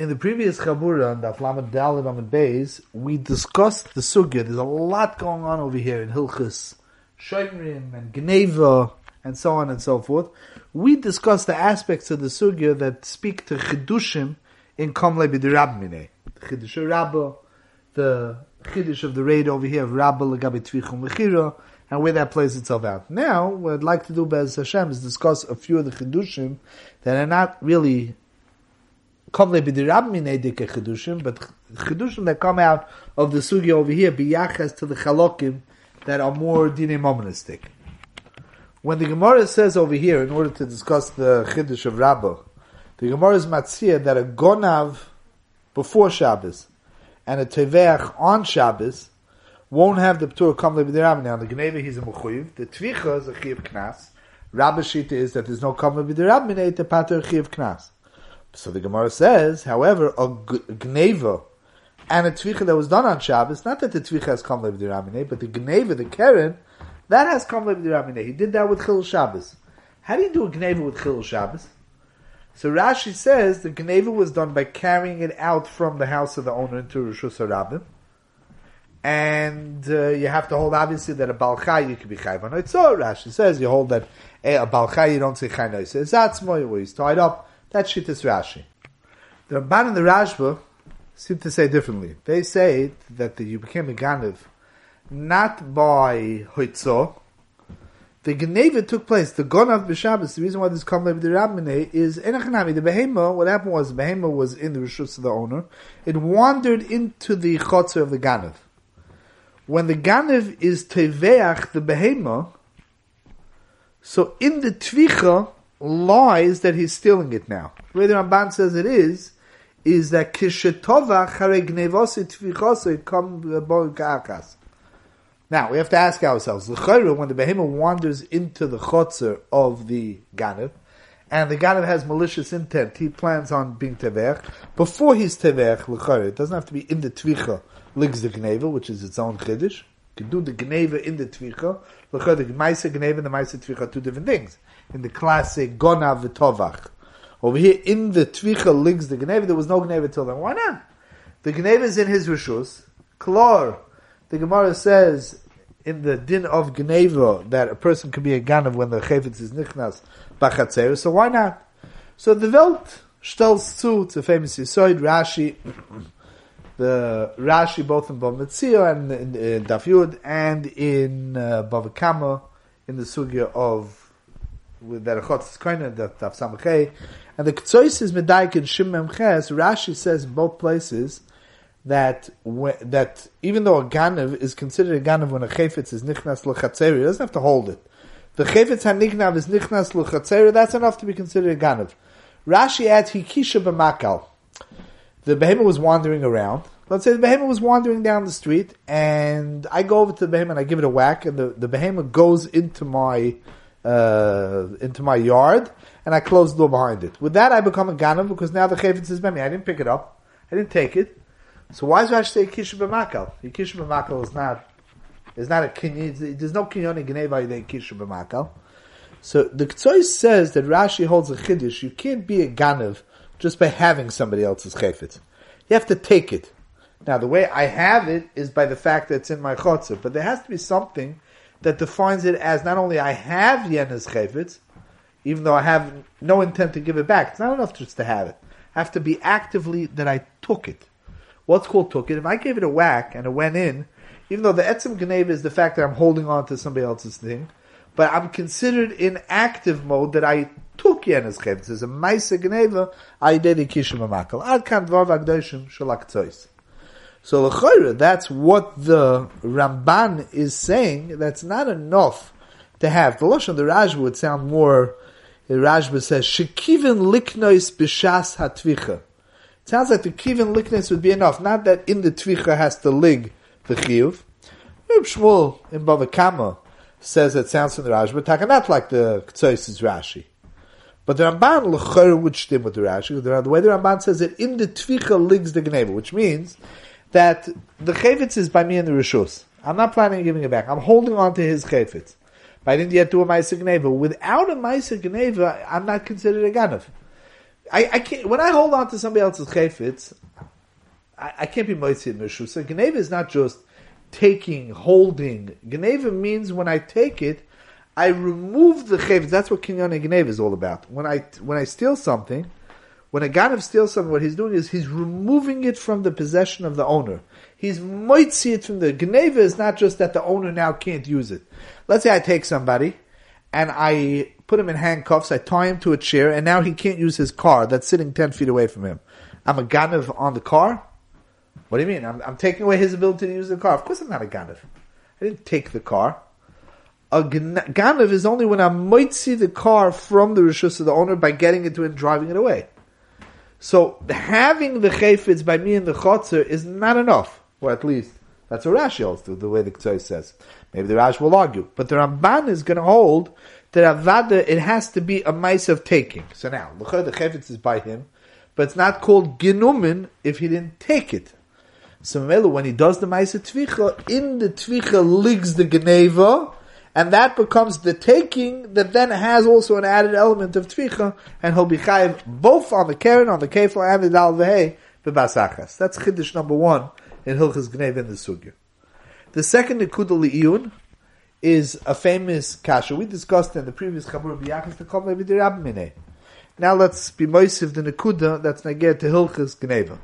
In the previous Chabura on the Aflamed Dalit Amid Beis, we discussed the Sugya. There's a lot going on over here in Hilchis, Shoimrim and Gneva, and so on and so forth. We discussed the aspects of the Sugya that speak to Chidushim in Komle B'dirab The Chidush Rabba, the Chidush of the raid over here of Rabba Lagabi Tvichum Mechira, and where that plays itself out. Now, what I'd like to do, Bez Hashem, is discuss a few of the Chidushim that are not really Komle b'dirab minei dike chedushim, but chedushim that come out of the sugi over here, biyachas to the chalokim that are more dine momonistic. When the Gemara says over here, in order to discuss the chiddush of Rabbah, the Gemara is matzia that a gonav before Shabbos and a teveach on Shabbos won't have the ptur komle b'dirab. Now the gneva he's a mechuyev, the tvicha is a chiv knas. Rabbah shita is that there's no komle b'dirab minei to pater chiv knas. So the Gemara says, however, a gneva and a tvicha that was done on Shabbos, not that the tvicha has come lev but the gneva, the keren, that has come lev He did that with chil Shabbos. How do you do a gneva with chil Shabbos? So Rashi says the gneva was done by carrying it out from the house of the owner into Rosh Hashanah. And uh, you have to hold obviously that a balchai you can be chayv on. So Rashi says you hold that eh, a balchai you don't say chayv it. That's more where he's tied up that's Shittas Rashi. The Ramban and the Rashba seem to say differently. They say that the, you became a Ganiv not by Hoitzo. The Geneva took place. The Gonav B'Shabbos, the reason why this comes with the Rabbinay is Enachanami. The Behema, what happened was, the Behema was in the Rishus of the owner. It wandered into the Chotzer of the Ganiv. When the Ganiv is Teveach, the Behema, so in the Tvicha, lies that he's stealing it now. The way the Ramban says it is, is that kishetova ka'akas. Now, we have to ask ourselves, the chayru, when the behemoth wanders into the chotzer of the ganav, and the ganav has malicious intent, he plans on being tevech, before he's tevech, l'chayru, it doesn't have to be in the tvicha, ligs the gneva, which is its own chiddush, you can do the gneva in the tvicha, l'chayru, the maisa gneva and the maisa tvicha are two different things in the classic Gona V'Tovach. Over here in the Tvicha links the Gneva, there was no Gneva till then. Why not? The Gneva is in his Rishus. Klor, the Gemara says in the din of Gneva that a person can be a Ganav when the Chayfetz is Nichnas Bachatzer, so why not? So the Welt stells zu, it's a famous Yisoid, Rashi, the Rashi both in Bava Metzia and in, in Daf Yud and in uh, Bava Kama in the Sugya of with that Achotz Koina, the Tav Samachay, and the Ktsois is Medaik in Shim Memches, Rashi says in both places that that even though a Ganav is considered a Ganav when a Chayfetz is Nichnas L'Chatzeri, he doesn't have to hold it. The Chayfetz HaNignav is Nichnas L'Chatzeri, that's enough to be considered a Ganav. Rashi adds Hikisha B'Makal. The behemoth was wandering around. Let's say the behemoth was wandering down the street, and I go over to the behemoth and I give it a whack, and the, the behemoth goes into my uh, into my yard, and I close the door behind it. With that, I become a ganav because now the chayvitz is me. I didn't pick it up. I didn't take it. So why does Rashi say kishu b'makal? Kishu b'makal is not is not a kinyan. There's no kinyan in gneva yidei kishu b'makal. So the Ktsois says that Rashi holds a chiddush. You can't be a ganav just by having somebody else's chayvitz. You have to take it. Now the way I have it is by the fact that it's in my chotzer, but there has to be something that defines it as not only I have Yena's Chayfetz, even though I have no intent to give it back. It's not enough just to have it. I have to be actively that I took it. What's called took it? If I gave it a whack and it went in, even though the etzim gneva is the fact that I'm holding on to somebody else's thing, but I'm considered in active mode that I took Yena's Chayfetz. As a Maisa gneva, I did a kishim amakal. Ad kan dvar v'agdoshim shalak tzois. So l'chayra, that's what the Ramban is saying. That's not enough to have. The lashon the Rashba would sound more. The Rashba says shekivin liknois b'shas hatvicha. It sounds like the kivin liknois would be enough. Not that in the tvicha has to lig the chiyuv. Reb Shmuel in Bava Kama says it sounds from the Rashba, but not like the Ktsois Rashi. But the Ramban l'chayra would stim with the Rashi. The way the Ramban says it in the tvicha ligs the gneva, which means that the chayvitz is by me and the rishus. I'm not planning on giving it back. I'm holding on to his chayvitz. But I didn't yet do a ma'aser gneva. Without a ma'aser gneva, I'm not considered a ganav. I, I can't, when I hold on to somebody else's chayfetz, I, I can't be moitzid mishu. So Geneva is not just taking, holding. Geneva means when I take it, I remove the chayfetz. That's what kinyan Geneva is all about. When I, when I steal something, when a ganav steals something, what he's doing is he's removing it from the possession of the owner. He's moitzi it from the Geneva is not just that the owner now can't use it. Let's say I take somebody and I put him in handcuffs, I tie him to a chair, and now he can't use his car that's sitting 10 feet away from him. I'm a ganav on the car? What do you mean? I'm, I'm, taking away his ability to use the car. Of course I'm not a ganav. I didn't take the car. A ganav is only when I might see the car from the rishus of the owner by getting into it and driving it away. So having the chayfetz by me in the chotzer is not enough, or at least that's what Rashi holds to, the way the Ktsoy says. Maybe the Rashi will argue, but the Ramban is going to hold that avada it has to be a mice of taking. So now the chayfetz is by him, but it's not called ginumin if he didn't take it. So when he does the mice tvicha, in the tvicha ligs the geneva, and that becomes the taking that then has also an added element of tvicha, and he'll be chayiv both on the keren, on the kefir, and the dal v'hei, b'basachas. That's chiddush number one in Hilchas Gnev in the Sugya. The second Nikuda Li'iyun is a famous kasha. We discussed in the previous Chabur B'yachas the Kol Mine. Now let's be moisiv the Nikuda that's Nagir to Hilchas Gneva.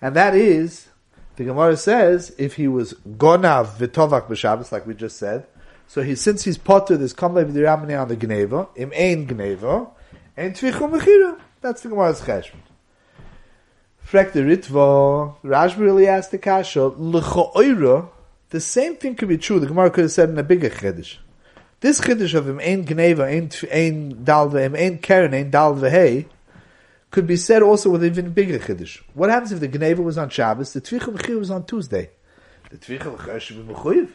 And that is, the Gemara says, if he was Gonav V'tovak B'Shabbos, like we just said, so he, since he's potter, there's kamlev dirabne on the gneva, im ein gneva, and tvichum mechira. That's the Gemara's cheshbon. Frek the Ritva, Rashbi really asked the kasha, l'cho'oira, the same thing could be true, the Gemara could have said in a bigger chiddush. This chiddush of im ein gneva, ein, ein dalva, im ein keren, ein dalva hey, could be said also with even bigger chiddush. What happens if the gneva was on Shabbos, the tvichum mechira was on Tuesday? The tvichum mechira should be mechuyiv.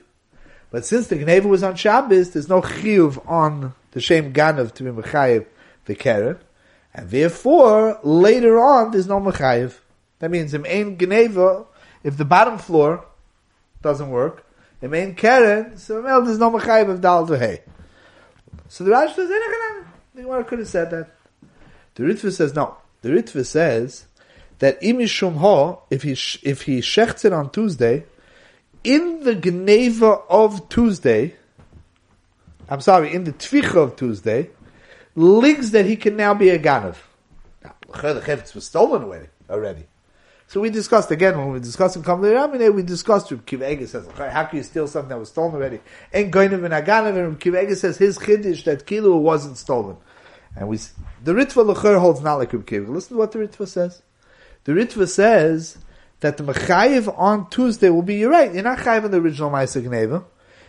But since the Gneva was on Shabbos, there's no chiyuv on the Shem Ganav to be Mechayiv the Keren. And therefore, later on, there's no Mechayiv. That means in Ein Gneva, if the bottom floor doesn't work, in Ein Keren, so there's no Mechayiv of Dal Hey. So the Rashi says, the Gemara could have said that. The Ritva says, no. The Ritva says that Imishum Ho, if he, if he shechts it on Tuesday, in the Geneva of Tuesday, I'm sorry, in the Tvicha of Tuesday, links that he can now be a Ganav. Now, the Chefetz was stolen away already. So we discussed again when we were discussing Kamle Ramine, we discussed Reb Kiv says, how can you steal something that was stolen already? And Goinim and Aganav and Reb says his chiddush that Kilu wasn't stolen. And we, the Ritva Lecher holds not like Reb. Listen to what the Ritva says. The Ritva says that the Mechayiv on Tuesday will be, you're right, you're not Chayiv on the original Maisa Gneva.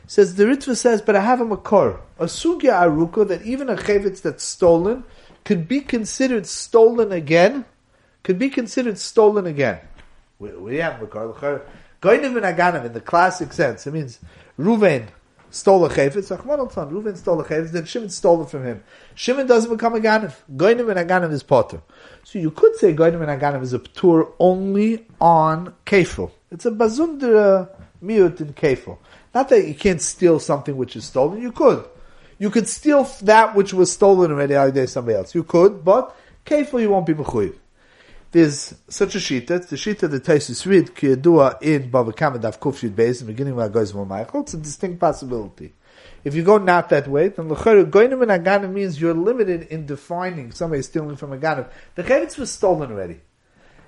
Says, the Ritva says, but I have a Makor, a Sugya Aruka, that even a Chavitz that's stolen could be considered stolen again, could be considered stolen again. We, we have Makor. Goinim and Aganim, in the classic sense, it means Ruvain stole a chayfetz. Achman son, Reuven stole a chayfetz. Then Shimon stole it from him. Shimon doesn't become a ganif. Goinim and Aganim is potter. So you could say Goinim and Aganim is a tour only on kefil. It's a bazundra miut in kefil. Not that you can't steal something which is stolen. You could. You could steal that which was stolen already out of somebody else. You could, but kefil you won't be mechuyev. There's such a sheet. It's the of the Taisus read Kiyadua in Bava Kama Daf Kufyud Beis, in the beginning of Agoz Michael. It's a distinct possibility. If you go not that way, then L'chayr, Goinim and Aganim means you're limited in defining somebody stealing from a Aganim. The Chayvitz was stolen already.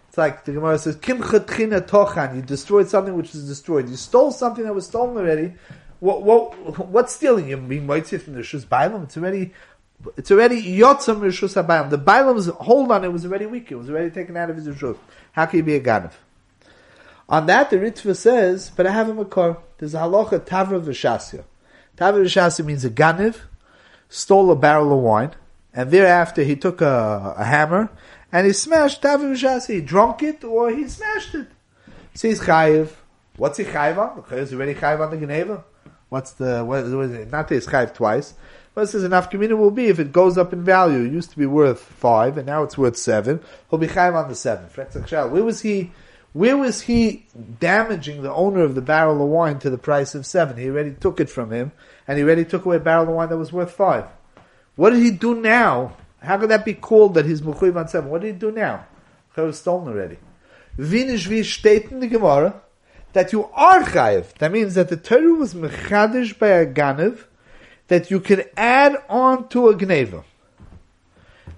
It's like the Gemara says, Kim Chatchina Tochan, you destroyed something which was destroyed. You stole something that was stolen already. What, what, what's stealing? You mean Moitzit from the Shus Bailam? It's already it's already yotzam rishus habayim. The Bailam's hold on it was already weak. It was already taken out of his rishus. How can he be a ganav? On that, the Ritva says, but I have a makor. There's a halacha tavra v'shasya. Tavra v'shasya means a ganav stole a barrel of wine, and thereafter he took a, a hammer and he smashed tavra v'shasya. He drunk it or he smashed it. So he's chayiv. What's he chayiv on? Because He's already chayiv on the geneva. What's the what, what is it? Not that he's chayiv twice. What says enough community will be if it goes up in value. It used to be worth five, and now it's worth seven. He'll be chayim on the seven. Where was he? Where was he damaging the owner of the barrel of wine to the price of seven? He already took it from him, and he already took away a barrel of wine that was worth five. What did he do now? How could that be called that he's mechuyev on seven? What did he do now? Chayav was stolen already. Vinish state in the Gemara that you are chayav. That means that the Torah was mechadish by a ganev that you can add on to a gneva.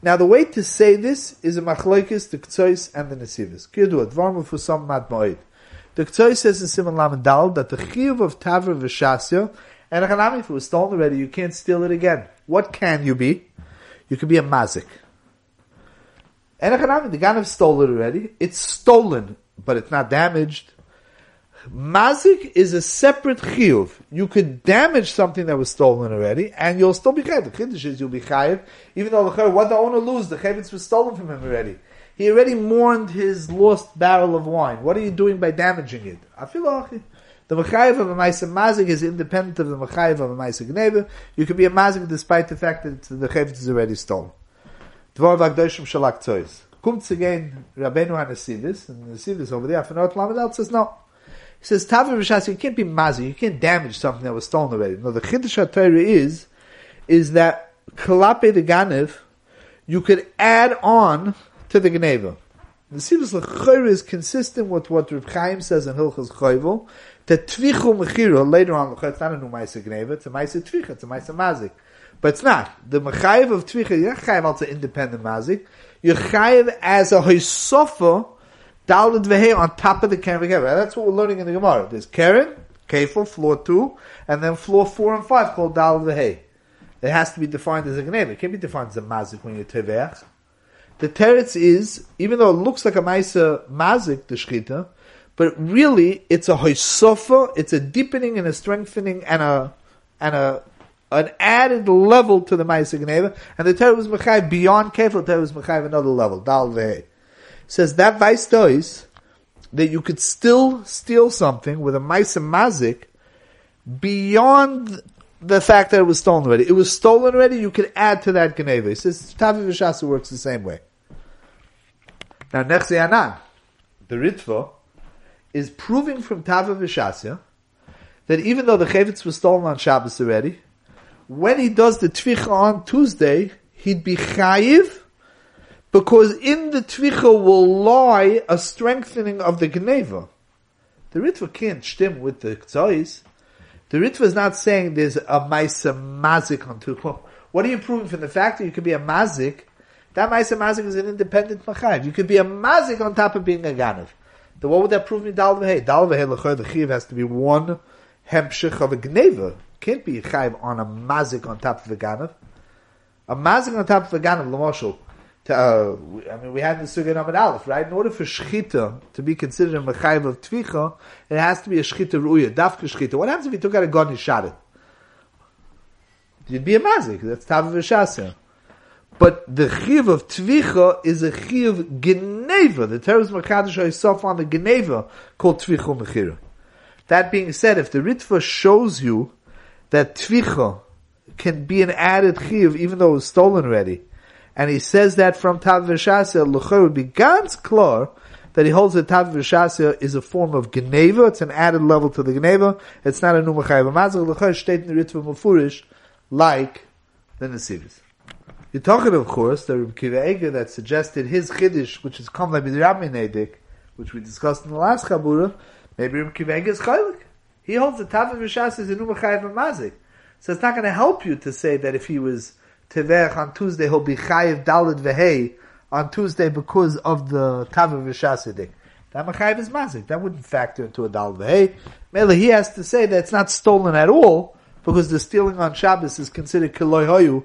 Now the way to say this is a machlokes, the Ktsois and the Nesivos. Kidu, Dvarma for some mat moed. The Ktsois says in Simon Lamendal that the chiyuv of Tavra v'shasya, and Hanami, if it was stolen already, you can't steal it again. What can you be? You can be a mazik. And Hanami, the Ganav stole it already. It's stolen, but it's not damaged. Mazik is a separate chiyuv. You could damage something that was stolen already, and you'll still be chayiv. The chiddush is you'll be chayiv, even though the what the owner lose, the chayiv was stolen from him already. He already mourned his lost barrel of wine. What are you doing by damaging it? I feel like the mechayiv of a ma'aser mazik is independent of the mechayiv of a ma'aser gneva. You can be a mazik despite the fact that the chayiv is already stolen. Dvar v'agdoshim shalak tzoyz. Comes again Rabbeinu HaNesivis, and the Nesivis over there, Afanot Lamadal says no. Says, Tavi Rishas, you can't be mazi, you can't damage something that was stolen already. No, the Chiddush HaTorah is, is that Kalape the Ganev, you could add on to the Geneva. The Sivas L'chayr is consistent with what Reb Chaim says in Hilchas Chayvul, that Tvichu Mechira, later on, it's not a new Maisa Geneva, it's a Maisa Tvicha, it's a Maisa Mazik. But it's not. The Mechayiv of Tvicha, you're Chayiv also independent Mazik, you're Chayiv as a Hoysofa, Dalad Vehe on top of the Karen That's what we're learning in the Gemara. There's Karen, Kefil, floor two, and then floor four and five called Dalad Vehe. It has to be defined as a Gneva. It can't be defined as a Mazik when you're Teveach. The teretz is, even though it looks like a Maisa Mazik, the Shchita, but really it's a Hoysofa, it's a deepening and a strengthening and a, and a, an added level to the Maisa Gneva, and the Torah was Mechai beyond Kefil, the Torah was Mechai another level, Dal Vehe says that vice does that you could still steal something with a mice and mazik beyond the fact that it was stolen already. It was stolen already, you could add to that Geneva. He says Tavi Vishasa works the same way. Now, Nechse Anan, the Ritva, is proving from Tavi Vishasya that even though the Chavetz was stolen on Shabbos already, when he does the Tvicha on Tuesday, he'd be Chayiv because in the tvicha will lie a strengthening of the gneva. The Ritva can't stem with the Ktsois. The Ritva is not saying there's a Maisa Mazik on Tukva. What are you proving from the fact that you could be a Mazik? That Maisa Mazik is an independent Machayiv. You could be a Mazik on top of being a Ganav. Then what would that prove me? Dal Vehei. Dal the Chiv has to be one Hemshich of a Gneva. Can't be a Chayiv on a Mazik on top of a Ganav. A Mazik on top of a Ganav, L'moshel, to, uh, I mean, we had the Sugya Namad Aleph, right? In order for Shchita to be considered a Mechayiv of Tvicha, it has to be a Shchita Ruya, Dafka Shchita. What happens if you took out a gun and shot it? You'd be a Mazik, that's Tav Vishasya. But the Chiv of Tvicha is a Chiv Geneva. The terrorist Makadish Yisaf on the Geneva called Tvicha Mechira. That being said, if the Ritva shows you that Tvicha can be an added Chiv even though it was stolen already, and he says that from Tav Vishasya, Luchor would be ganz klar that he holds that Tav Vishasya is a form of Geneva, it's an added level to the Geneva, it's not a Numachayv. Mazal Luchor steht in the Ritva Mufurish, like the Nesivis. You're talking, of course, the Reb Kiva that suggested his Chiddush, which is Nedig, which we discussed in the last Chabura, maybe Reb Kiva is Chaylik. He holds that Tav Vishasya is a Numachayv Mazik. So it's not going to help you to say that if he was On Tuesday, he'll be Chayiv Dalit Vehei on Tuesday because of the Tava Vishasidik. That Machayiv is Mazik. That wouldn't factor into a Dalit Vehei. Mele, he has to say that it's not stolen at all because the stealing on Shabbos is considered Kiloi Hoyu.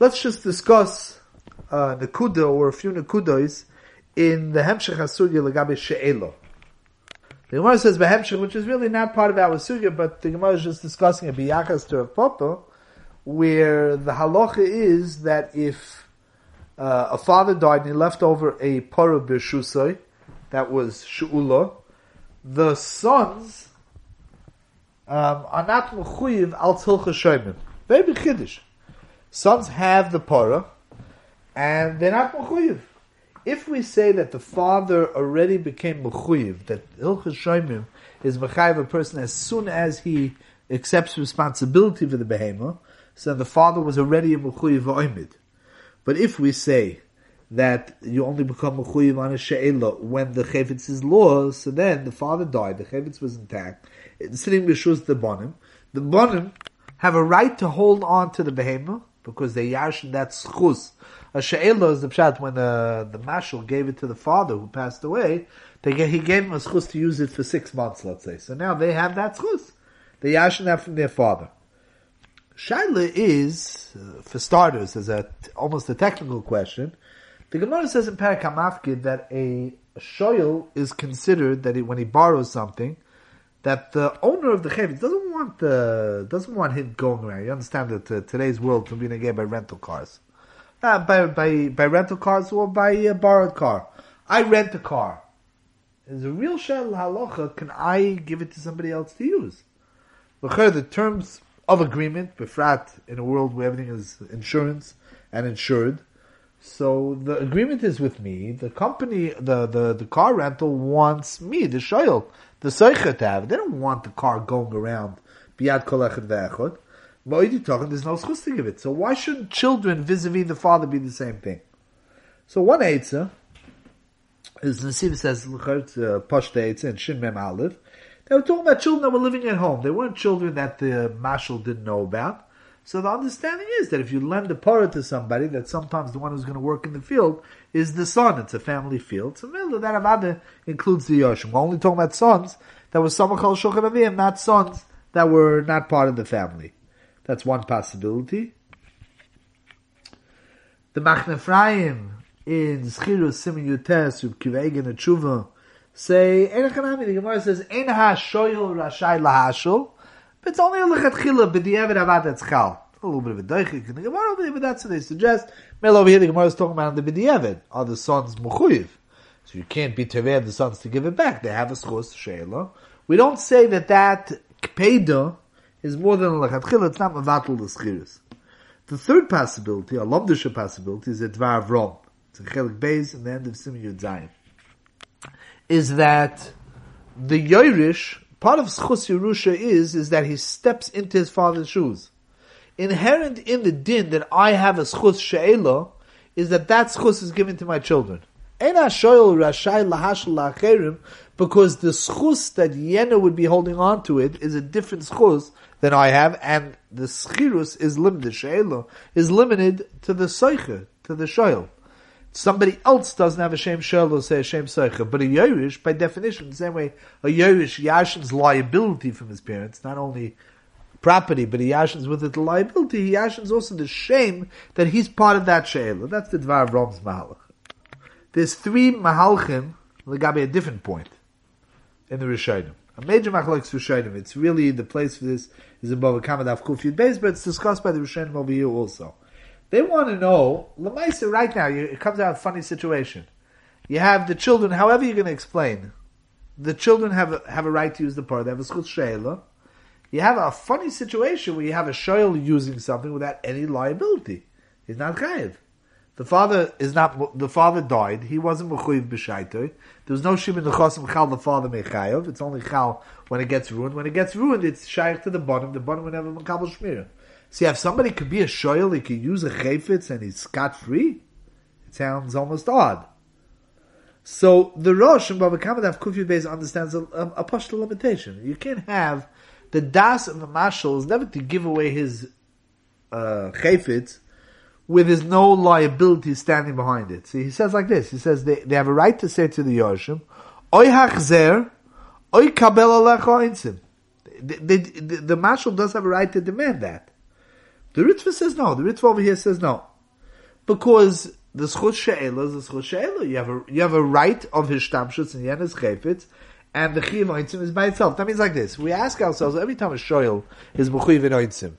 Let's just discuss uh, Nakuda or a few Nakudos in the Hemshech HaSugya Legabe She'elo. The Gemara says Behemshech, which is really not part of our sugya, but the Gemara is just discussing a biyachas to a papa, where the halacha is that if uh, a father died and he left over a para b'shusay, that was shu'ula, the sons um, are not mechuyiv al tzilcha shoymim. Very big Sons have the para, and they're not mechuyiv if we say that the father already became mechuyev, that Hilchas Shoimim is mechayev a person as soon as he accepts responsibility for the behemoth, so the father was already a mechuyev oimid. But if we say that you only become mechuyev on a she'ela when the chayvitz is law, so then the father died, the chayvitz was intact, it's sitting b'shuz the bonim, the bonim have a right to hold on to the behemoth because they yarshin that schus. A she'ela is the pshat when the, the mashal gave it to the father who passed away, they he gave him a schus to use it for six months, let's say. So now they have that schus. They yarshin that from their father. Shaila is, uh, for starters, a almost a technical question. The Gemara says in Parak Hamafkid that a, shoyl is considered that he, when he borrows something, that the owner of the chayvitz doesn't want the doesn't want him going around. You understand that uh, today's world can be negated by rental cars, uh, by by by rental cars or by a borrowed car. I rent a car. Is a real shel halacha? Can I give it to somebody else to use? The terms of agreement, befrat, in a world where everything is insurance and insured. So the agreement is with me. The company, the, the, the car rental wants me, the shoyl, the soichet to have. They don't want the car going around biad kolechet ve'echot. There's no schus to give it. So why shouldn't children vis-a-vis the father be the same thing? So one eitzah, as Nasiv says, uh, Pashta eitzah and Shin Mem Aleph, they were talking about children that were living at home. They weren't children that the mashal didn't know about. So the understanding is that if you lend a parrot to somebody, that sometimes the one who's going to work in the field is the son. It's a family field. So that avada includes the yoshim. We're only talking about sons that were samachal shulchan avim, not sons that were not part of the family. That's one possibility. The Machne in Zchirus Simen Yutes Reb Kivegen Tshuva say, the Gemara says, Ein ha-shoyel rashai lahashul, but it's only a lechatchila, Evid avad etzchal. A little bit of a deichik in the Gemara but that's what they suggest. Mel over here, the Gemara is talking about the b'di'evid. Are the sons mechuyiv? So you can't be tevev the sons to give it back. They have a schos sheila. We don't say that that kpeda is more than a lechatchila. It's not mavatul the schiris. The third possibility, a lomdisha possibility, is a dvar avrom. It's a chelik beis in the end of Simen Yud Zayin is that the Yoirish, part of Schus Yerusha is, is that he steps into his father's shoes. Inherent in the din that I have a Schus She'ela is that that Schus is given to my children. Because the schus that Yena would be holding on to it is a different schus than I have, and the schirus is limited, she'elo, is limited to the soiche, to the shoyl. Somebody else doesn't have a Shem Shelo, say a Shem Soicha. But a Yerush, by definition, the same way a Yerush yashins liability from his parents, not only property, but he yashins with it the liability, he yashins also the shame that he's part of that Sheila. That's the Dvar of Rom's Mahalach. There's three Mahalchim, Legabe a different point, in the Rishonim. A major Machalak's Rishonim, it's really, the place for this is above a Kamadaf Kufiyud base, but it's discussed by the Rishonim over here also. They want to know, Lamaisa, right now, it comes out a funny situation. You have the children, however you're going to explain, the children have a, have a right to use the part. They have a schut sheila. You have a funny situation where you have a shoyl using something without any liability. He's not chayiv. The father is not. The father died. He wasn't mechuyev b'shaitoi. There was no shim in the chosim chal. The father mechayev. It's only chal when it gets ruined. When it gets ruined, it's shaykh to the bottom. The bottom will never makabel shmirah. See, if somebody could be a shoyl, he could use a chayfetz and he's scot free. It sounds almost odd. So the Rosh and Baba Kamadav Kufi Beis understands a, a, a limitation. You can't have the das of the mashal is never to give away his uh, with his no liability standing behind it. See, he says like this. He says they, they have a right to say to the Yoshim, Oy hachzer, oy kabel alecha The, the, the, the mashal does have a right to demand that. The Ritva says no. The Ritva over here says no. Because the Schut She'ela is the Schut She'ela. You have a, you have a right of his Shtamshutz and Yenes Chayfetz, and the Chiv Ointzim is by itself. That means like this. We ask ourselves every time a Shoyel is Mechuyiv in Ointzim,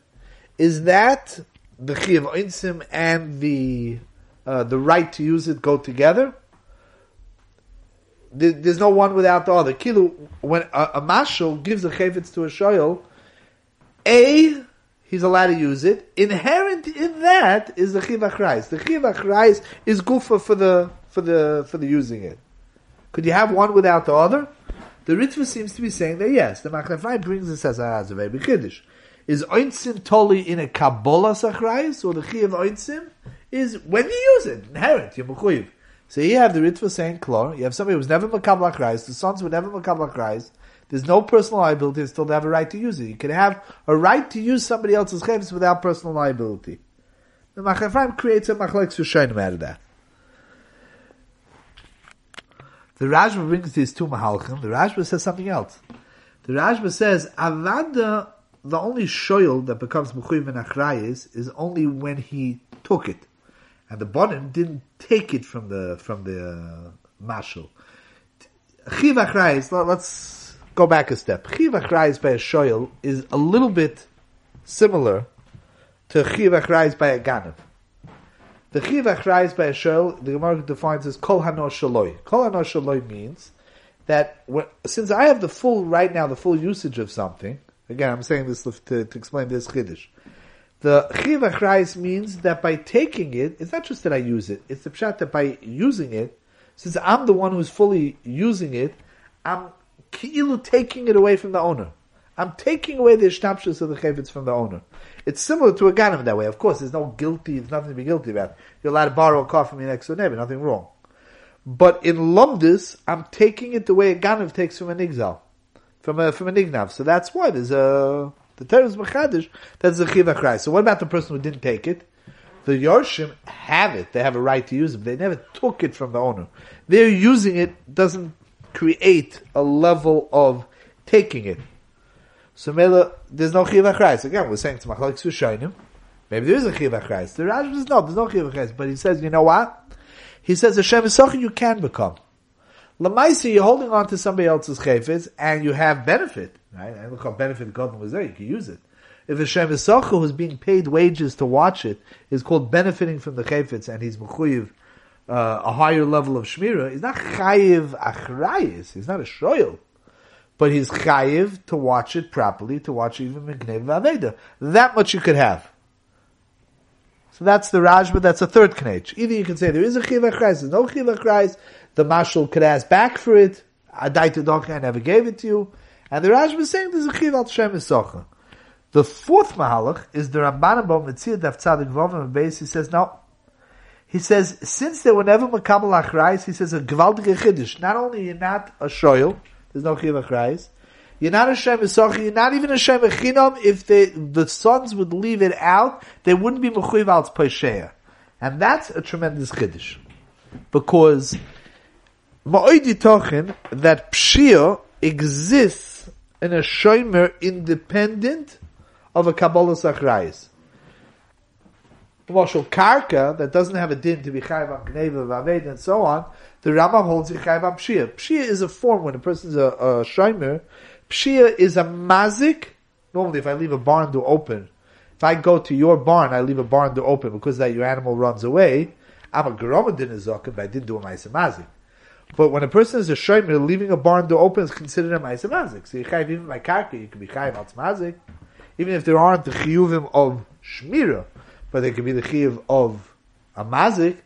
is that the Chiv Ointzim and the, uh, the right to use it go together? There's no one without the other. Kilu, when a, a mashal gives a chayfetz to a shoyel, a he's allowed to use it. Inherent in that is the chiv achrais. The chiv achrais is gufa for the for the for the using it. Could you have one without the other? The Ritva seems to be saying that yes, the Machnefai brings this as a, as a very big chiddush. Is oinsim totally in a Kabbalah sachrayis, or the chi of oinsim is when you use it, inherent, you're mechuyev. So you have the Ritva saying Klor, you have somebody who's never Makabla Kreis, the sons were never Makabla Kreis, there's no personal liability, still they have a right to use it. You can have a right to use somebody else's chavis without personal liability. The Machafraim creates a machlek Shushanim out of that. The Rajma brings these two mahalchim. The Rajma says something else. The Rajma says, Avada, the only shoyl that becomes Mechuyev and Achrayis is only when he took it. And the Bonim didn't take it from the, from the uh. Chiv Achrayis, let's go back a step. Chiv Achrayis by a shoyl is a little bit similar to Chiv Achrayis by a Ganav. The chiv achrayis by a shel, the Gemara defines as kol hano shaloi. Kol hano shaloi means that when, since I have the full right now, the full usage of something. Again, I'm saying this to, to explain this chiddush. The chiv achrayis means that by taking it, it's not just that I use it. It's the pshat that by using it, since I'm the one who's fully using it, I'm ki'ilu taking it away from the owner. I'm taking away the ishtapshus of the chayvitz from the owner. It's similar to a ganim that way. Of course, there's no guilty, there's nothing to be guilty about. You're allowed to borrow a car from your next door neighbor, nothing wrong. But in lumdis, I'm taking it the way a ganim takes from an exile, from a, from an ignav. So that's why there's a, the terms machadish, that's the chiv So what about the person who didn't take it? The Yorshim have it. They have a right to use it. They never took it from the owner. They're using it doesn't create a level of taking it. So Mela, there's no Chiv Achrais. Again, we're saying it's Machlok Sushainim. Maybe there is a Chiv Achrais. The Rashi says no, there's no Chiv Achrais. But he says, you know what? He says, Hashem is you can become. Lamaisi, you're holding on to somebody else's chayfetz and you have benefit, right? And look how benefit God was there, you can use it. If a Hashem is who's being paid wages to watch it, is called benefiting from the chayfetz and he's mechuyev, uh, a higher level of shmira, he's not chayiv achrayis, he's not a shoyel but he's chayiv to watch it properly, to watch even Mignev Aveda. That much you could have. So that's the Rajma, that's a third knech. Either you can say there is a chiv achrais, there's no chiv achrais, the mashal could ask back for it, I died to donkey, I never gave it to you, and the Rajma is saying there's a chiv al shem isocha. The fourth mahalach is the Ramban about Daf Tzadik Vovim. He says no. He says since there were never makabel achrais, he says a gewaltige chiddush. Not only you're not a shoyl, there's no chiv achrais. You're not a shem you're not even a shem chinam. If they, the sons would leave it out, they wouldn't be mechuyev al. And that's a tremendous chiddush. Because, ma'oidi tochin, that pshia exists in a shomer independent of a Kabbalah Sachrayis. Marshal Karka, that doesn't have a din to be Chayv on Gneva, Vaved, and so on, the Rambam holds it Chayv on Pshia. Pshia is a form when a person is a, a Shaimer. Pshia is a mazik. Normally, if I leave a barn door open, if I go to your barn, I leave a barn door open because that your animal runs away. I'm a Garomadin Zakim, but I didn't do a Mazik. But when a person is a Shaimer, leaving a barn door open is considered a Maisa Mazik. So you Chayv even by Karka, you can be Chayv al Mazik. Even if there aren't the Chiyuvim of Shmira, but they could be the chiv of a mazik.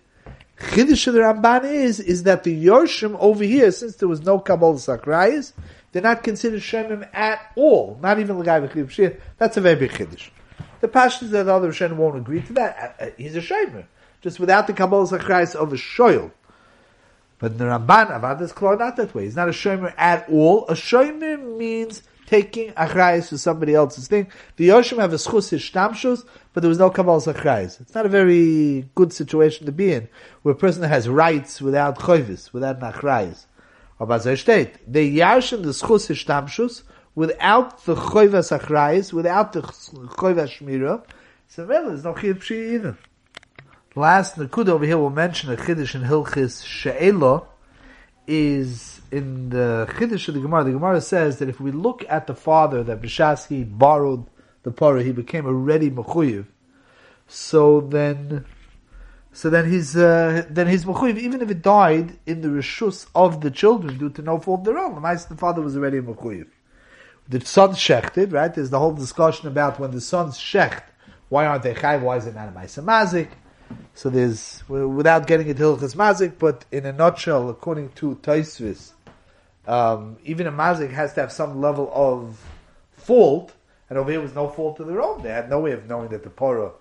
Chiddush of the Ramban is is that the Yorshim over here, since there was no Kabbalah Sakrayas, they're not considered Shemim at all. Not even the guy with Chiv That's a very big Chiddush. The Pashtas that the other Shem won't agree to that. Uh, uh, he's a Shemer. Just without the Kabbalah Sakrayas of a Shoyl. But the Ramban, Avad is clear not that way. He's not a Shomer at all. A Shomer means taking achrayis to somebody else's thing. The Yoshim have a schus ishtamshus, but there was no kabbalah achrayis. It's not a very good situation to be in, where a person has rights without choivis, without achrayis. Aber so steht, they yarshin the schus ishtamshus, without the choivas achrayis, without the choivas shmira, so well, there's no pshi either. Last Nakuda over here will mention a chiddush in Hilchis She'ela is in the Chiddush of the Gemara, the Gemara says that if we look at the father that Bishaski borrowed the parah, he became a ready mechuyev. So then, so then he's uh, then he's mechuyev, even if it died in the rishus of the children due to no fault of their own. The father was already a mechuyev. The son shechted, right? There's the whole discussion about when the sons shecht, why aren't they chayv? Why is it not a mazik? So there's, without getting into Hilchas Mazik, but in a nutshell, according to Taisvis, um, even a mazik has to have some level of fault, And over here was no fault of their own. They had no way of knowing that the Torah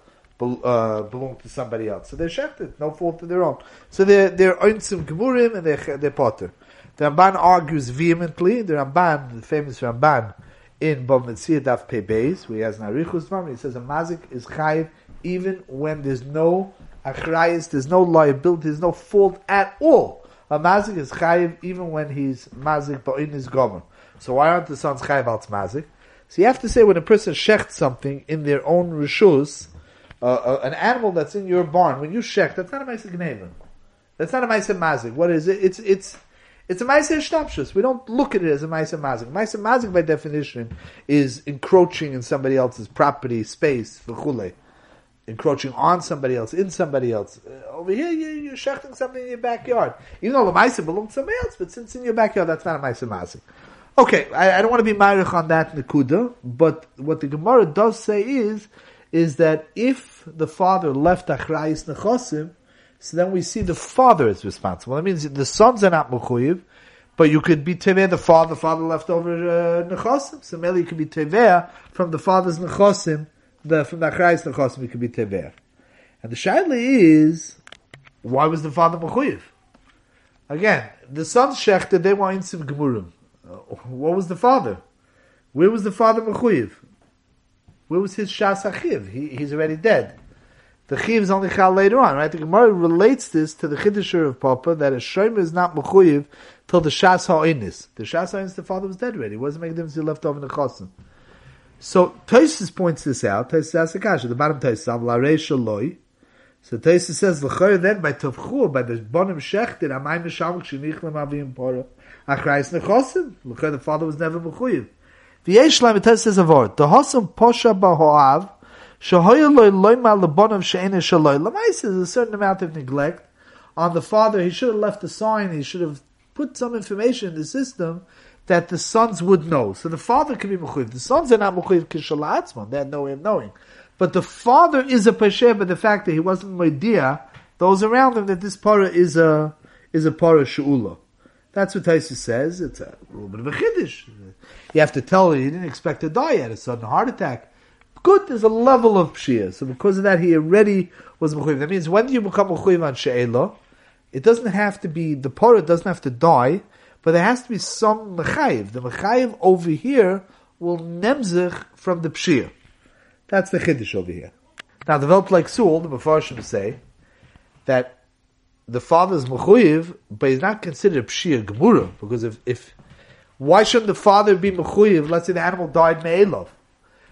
uh, belonged to somebody else. So they're shechted, no fault of their own. So they're, they're oinsim gemurim and they're, they're potter. The Ramban argues vehemently. The Ramban, the famous Ramban, in Bava Metzia Daf Pei where he has an arichus he says a mazik is chayiv even when there's no achrayis, there's no liability, there's no fault at all. A mazik is chayiv even when he's mazik but in his gomer. So why aren't the sons chayiv al mazik? So you have to say when a person shecht something in their own rishus, uh, uh, an animal that's in your barn, when you shecht, that's not a mazik gneva. That's not a mazik mazik. What is it? It's it's it's a Maisa Shnapshus. We don't look at it as a Maisa Mazik. Maisa Mazik, by definition, is encroaching in somebody else's property, space, v'chule. Encroaching on somebody else, in somebody else. Uh, over here, you, are shechting something in your backyard. Even though the Maisa belongs to somebody else, but since in your backyard, that's not a Maisa Mazik. Okay, I, I, don't want to be myrich on that Nakuda, but what the Gemara does say is, is that if the father left Achrayis Nechosim, so then we see the father is responsible. That means the sons are not mechuyev, but you could be tever the father, father left over uh, nechosim. So maybe you could be tever from the father's nechosim, the from the achrayis nechosim, you could be tever. And the shaila is, why was the father mechuyev? Again, the sons shechted, they were in insim gemurim. Uh, what was the father? Where was the father mechuyev? Where was his shas achiv? He, he's already dead. The chiv is only chal later on, right? The Gemara relates this to the chiddusher of Papa that a shomer is not mechuyev till the shas ha'onis. The shas ha'onis, the father was dead already. It wasn't making difference he left over in the chosim. So Tosis points this out. Tosis asks the kasha. The bottom Tosis, Avlarei Shaloi. So Tosis says, L'choyer then by Tovchu, by the bonim shechted, Amay Misham Kshinich Lemavim Pora. Achrayis Nechosim. L'choyer the father was never mechuyev. The Yesh Lam, Tosis says a word. The Hosam Posha Bahoav, Lamaisa is a certain amount of neglect on the father. He should have left a sign. He should have put some information in the system that the sons would know. So the father can be mechuyev. The sons are not mechuyev kishalatzman. They had no way of knowing. But the father is a pesher by the fact that he wasn't idea. Those around him that this para is a is a para sheula. That's what Taisa says. It's a little bit of a chiddush. You have to tell he didn't expect to die. He had a sudden heart attack. Good, there's a level of pshia. So because of that, he already was mechuyev. That means when do you become mechuyev on she'ela? It doesn't have to be, the porah doesn't have to die, but there has to be some mechayiv. The mechayiv over here will nemzich from the pshia. That's the chiddush over here. Now, developed like Sul, the Mepharshim say that the father is mechuyev, but he's not considered pshia gemura, because if, if, why shouldn't the father be mechuyev? Let's say the animal died me'elov.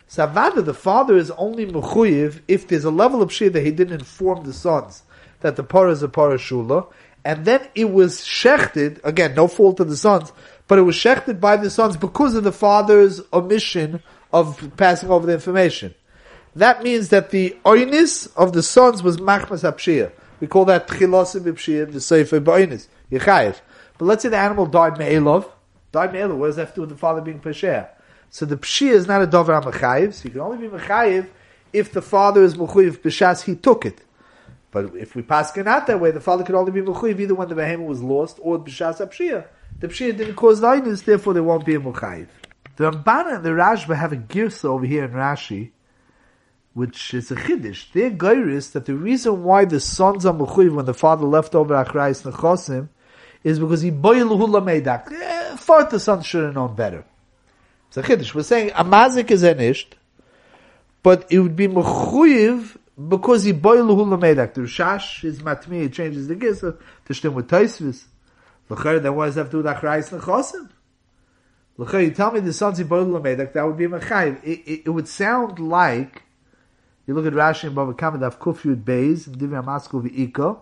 Savada, the father is only mechuyev if there's a level of shir that he didn't inform the sons that the parah is a parah shula, and then it was shechted, again, no fault of the sons, but it was shechted by the sons because of the father's omission of passing over the information. That means that the oinis of the sons was machmas apshia. We call that tchilosim b'pshia, the sefer b'oinis, yechayev. But let's say the animal died me'elov, died me'elov, what does that have to do with the father being pesher? So the pshia is not a dover mechayiv. So you can only be mechayiv if the father is mechuyev b'shas he took it. But if we pass out that way, the father could only be mechuyev either when the behemoth was lost or b'shas pshia. The pshia didn't cause inus, therefore they won't be a mechayiv. The Ramban and the Rashba have a girsa over here in Rashi, which is a chiddush. Their geiris that the reason why the sons are mechuyev when the father left over achrayis nechosim is because he boiluhu lameidak. Eh, thought the son should have known better. It's a chiddush. We're saying a mazik is enished, but it would be mechuyev because he boiluhu lamedak. The Rishash is matmi, he changes the gisa to stem with taisvis. L'chayr, then what does that have to do with achrayis nechosim? L'chayr, you tell me the sons he boiluhu lamedak, that would be mechayiv. It, it, it, would sound like, you look at Rashi and Bava Kama, Daf Kufyud Beis, Divya Masko V'Iko,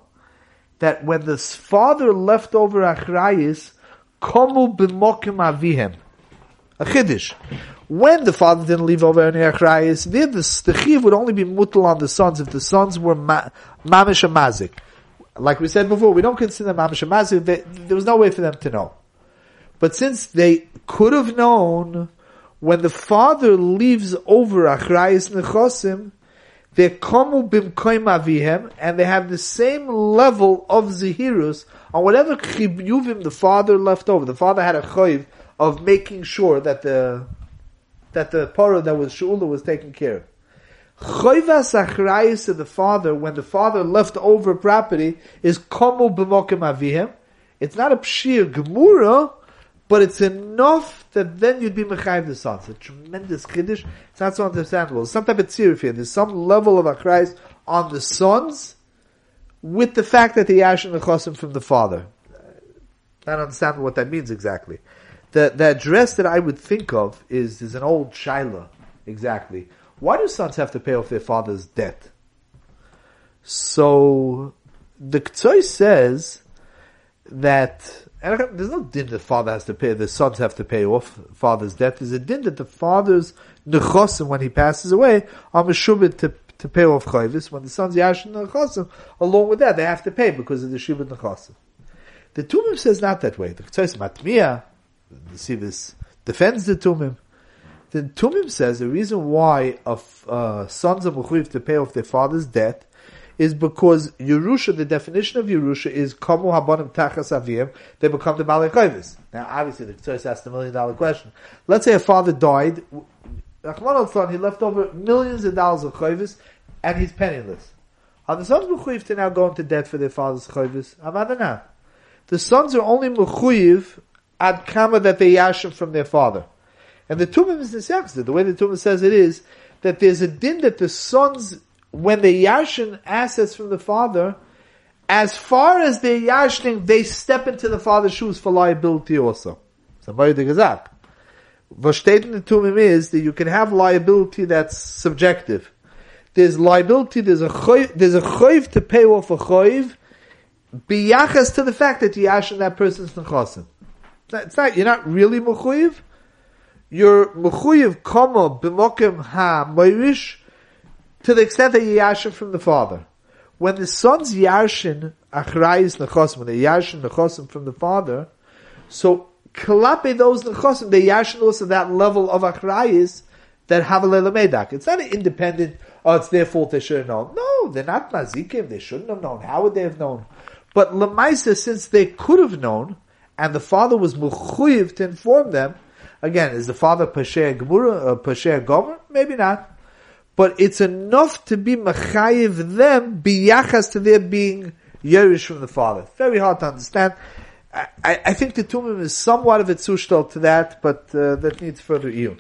that when the father left over achrayis, komu b'mokim avihem a chiddush. When the father didn't leave over any achrayis, the, chiv would only be mutal on the sons if the sons were ma, mamish and mazik. Like we said before, we don't consider mamish and mazik. They, there was no way for them to know. But since they could have known when the father leaves over achrayis nechosim, they komu bimkoim avihem, and they have the same level of zihirus on whatever chibyuvim the father left over. The father had a chayiv of making sure that the that the parah that was Shula was taken care of. Choivas achrayis of the father, when the father left over property, is komu b'mokim avihim. It's not a pshir gemura, but it's enough that then you'd be mechayiv the son. It's a tremendous kiddush. It's not so understandable. Some type of tzirif here. There's some level of achrayis on the sons, with the fact that they yashin the from the father. I don't understand what that means exactly. The, the address that I would think of is, is an old shaila, exactly. Why do sons have to pay off their father's debt? So, the Ktsoy says that, there's no din that father has to pay, the sons have to pay off father's debt. There's a din that the father's nechosim, when he passes away, are meshubit to, to pay off chayvis. When the sons yashin nechosim, along with that, they have to pay because of the shubit nechosim. The Tumim says not that way. The Ktsoy says, matmiya, see this defends the Tumim. The Tumim says the reason why of uh, sons of Mechuyev to pay off their father's debt is because Yerusha, the definition of Yerusha is Kamu Habanim Tachas Avim, they become the Malachayvis. Now, obviously, the Ktsoris asked the million dollar question. Let's say a father died, son, he left over millions of dollars of chayvis, and he's penniless. Are the sons Mechuyev to now go into debt for their father's The now? The sons are only Mechuyev ad kama that they yashim from their father. And the Tumim is the The way the Tumim says it is that there's a din that the sons, when they yashin assets from the father, as far as they're yashing, they step into the father's shoes for liability also. Somebody Gazak. What steht in the Tumim is that you can have liability that's subjective. There's liability, there's a choiv, there's a choiv to pay off a choiv, biyachas to the fact that you yashin that person's nechasim. It's not, you're not really mechuyev, you're mechuyev kama b'mokim ha moirish to the extent that you yashin from the father. When the son's yashin achrayis nechosim, when they yashin nechosim from the father, so kalape those nechosim, they yashin also that level of achrayis that have a medak. It's not an independent, oh, it's their fault, they should have known. No, they're not mazikim, they shouldn't have known. How would they have known? But lemaisa, since they could have known, and the father was mechuyev to inform them, Again, is the father Pasher Gemura, uh, Pasher Gomer? Maybe not. But it's enough to be Machayiv them, biyachas to their being Yerush from the father. Very hard to understand. I, I think the Tumim is somewhat of a zushtal to that, but uh, that needs further iyun.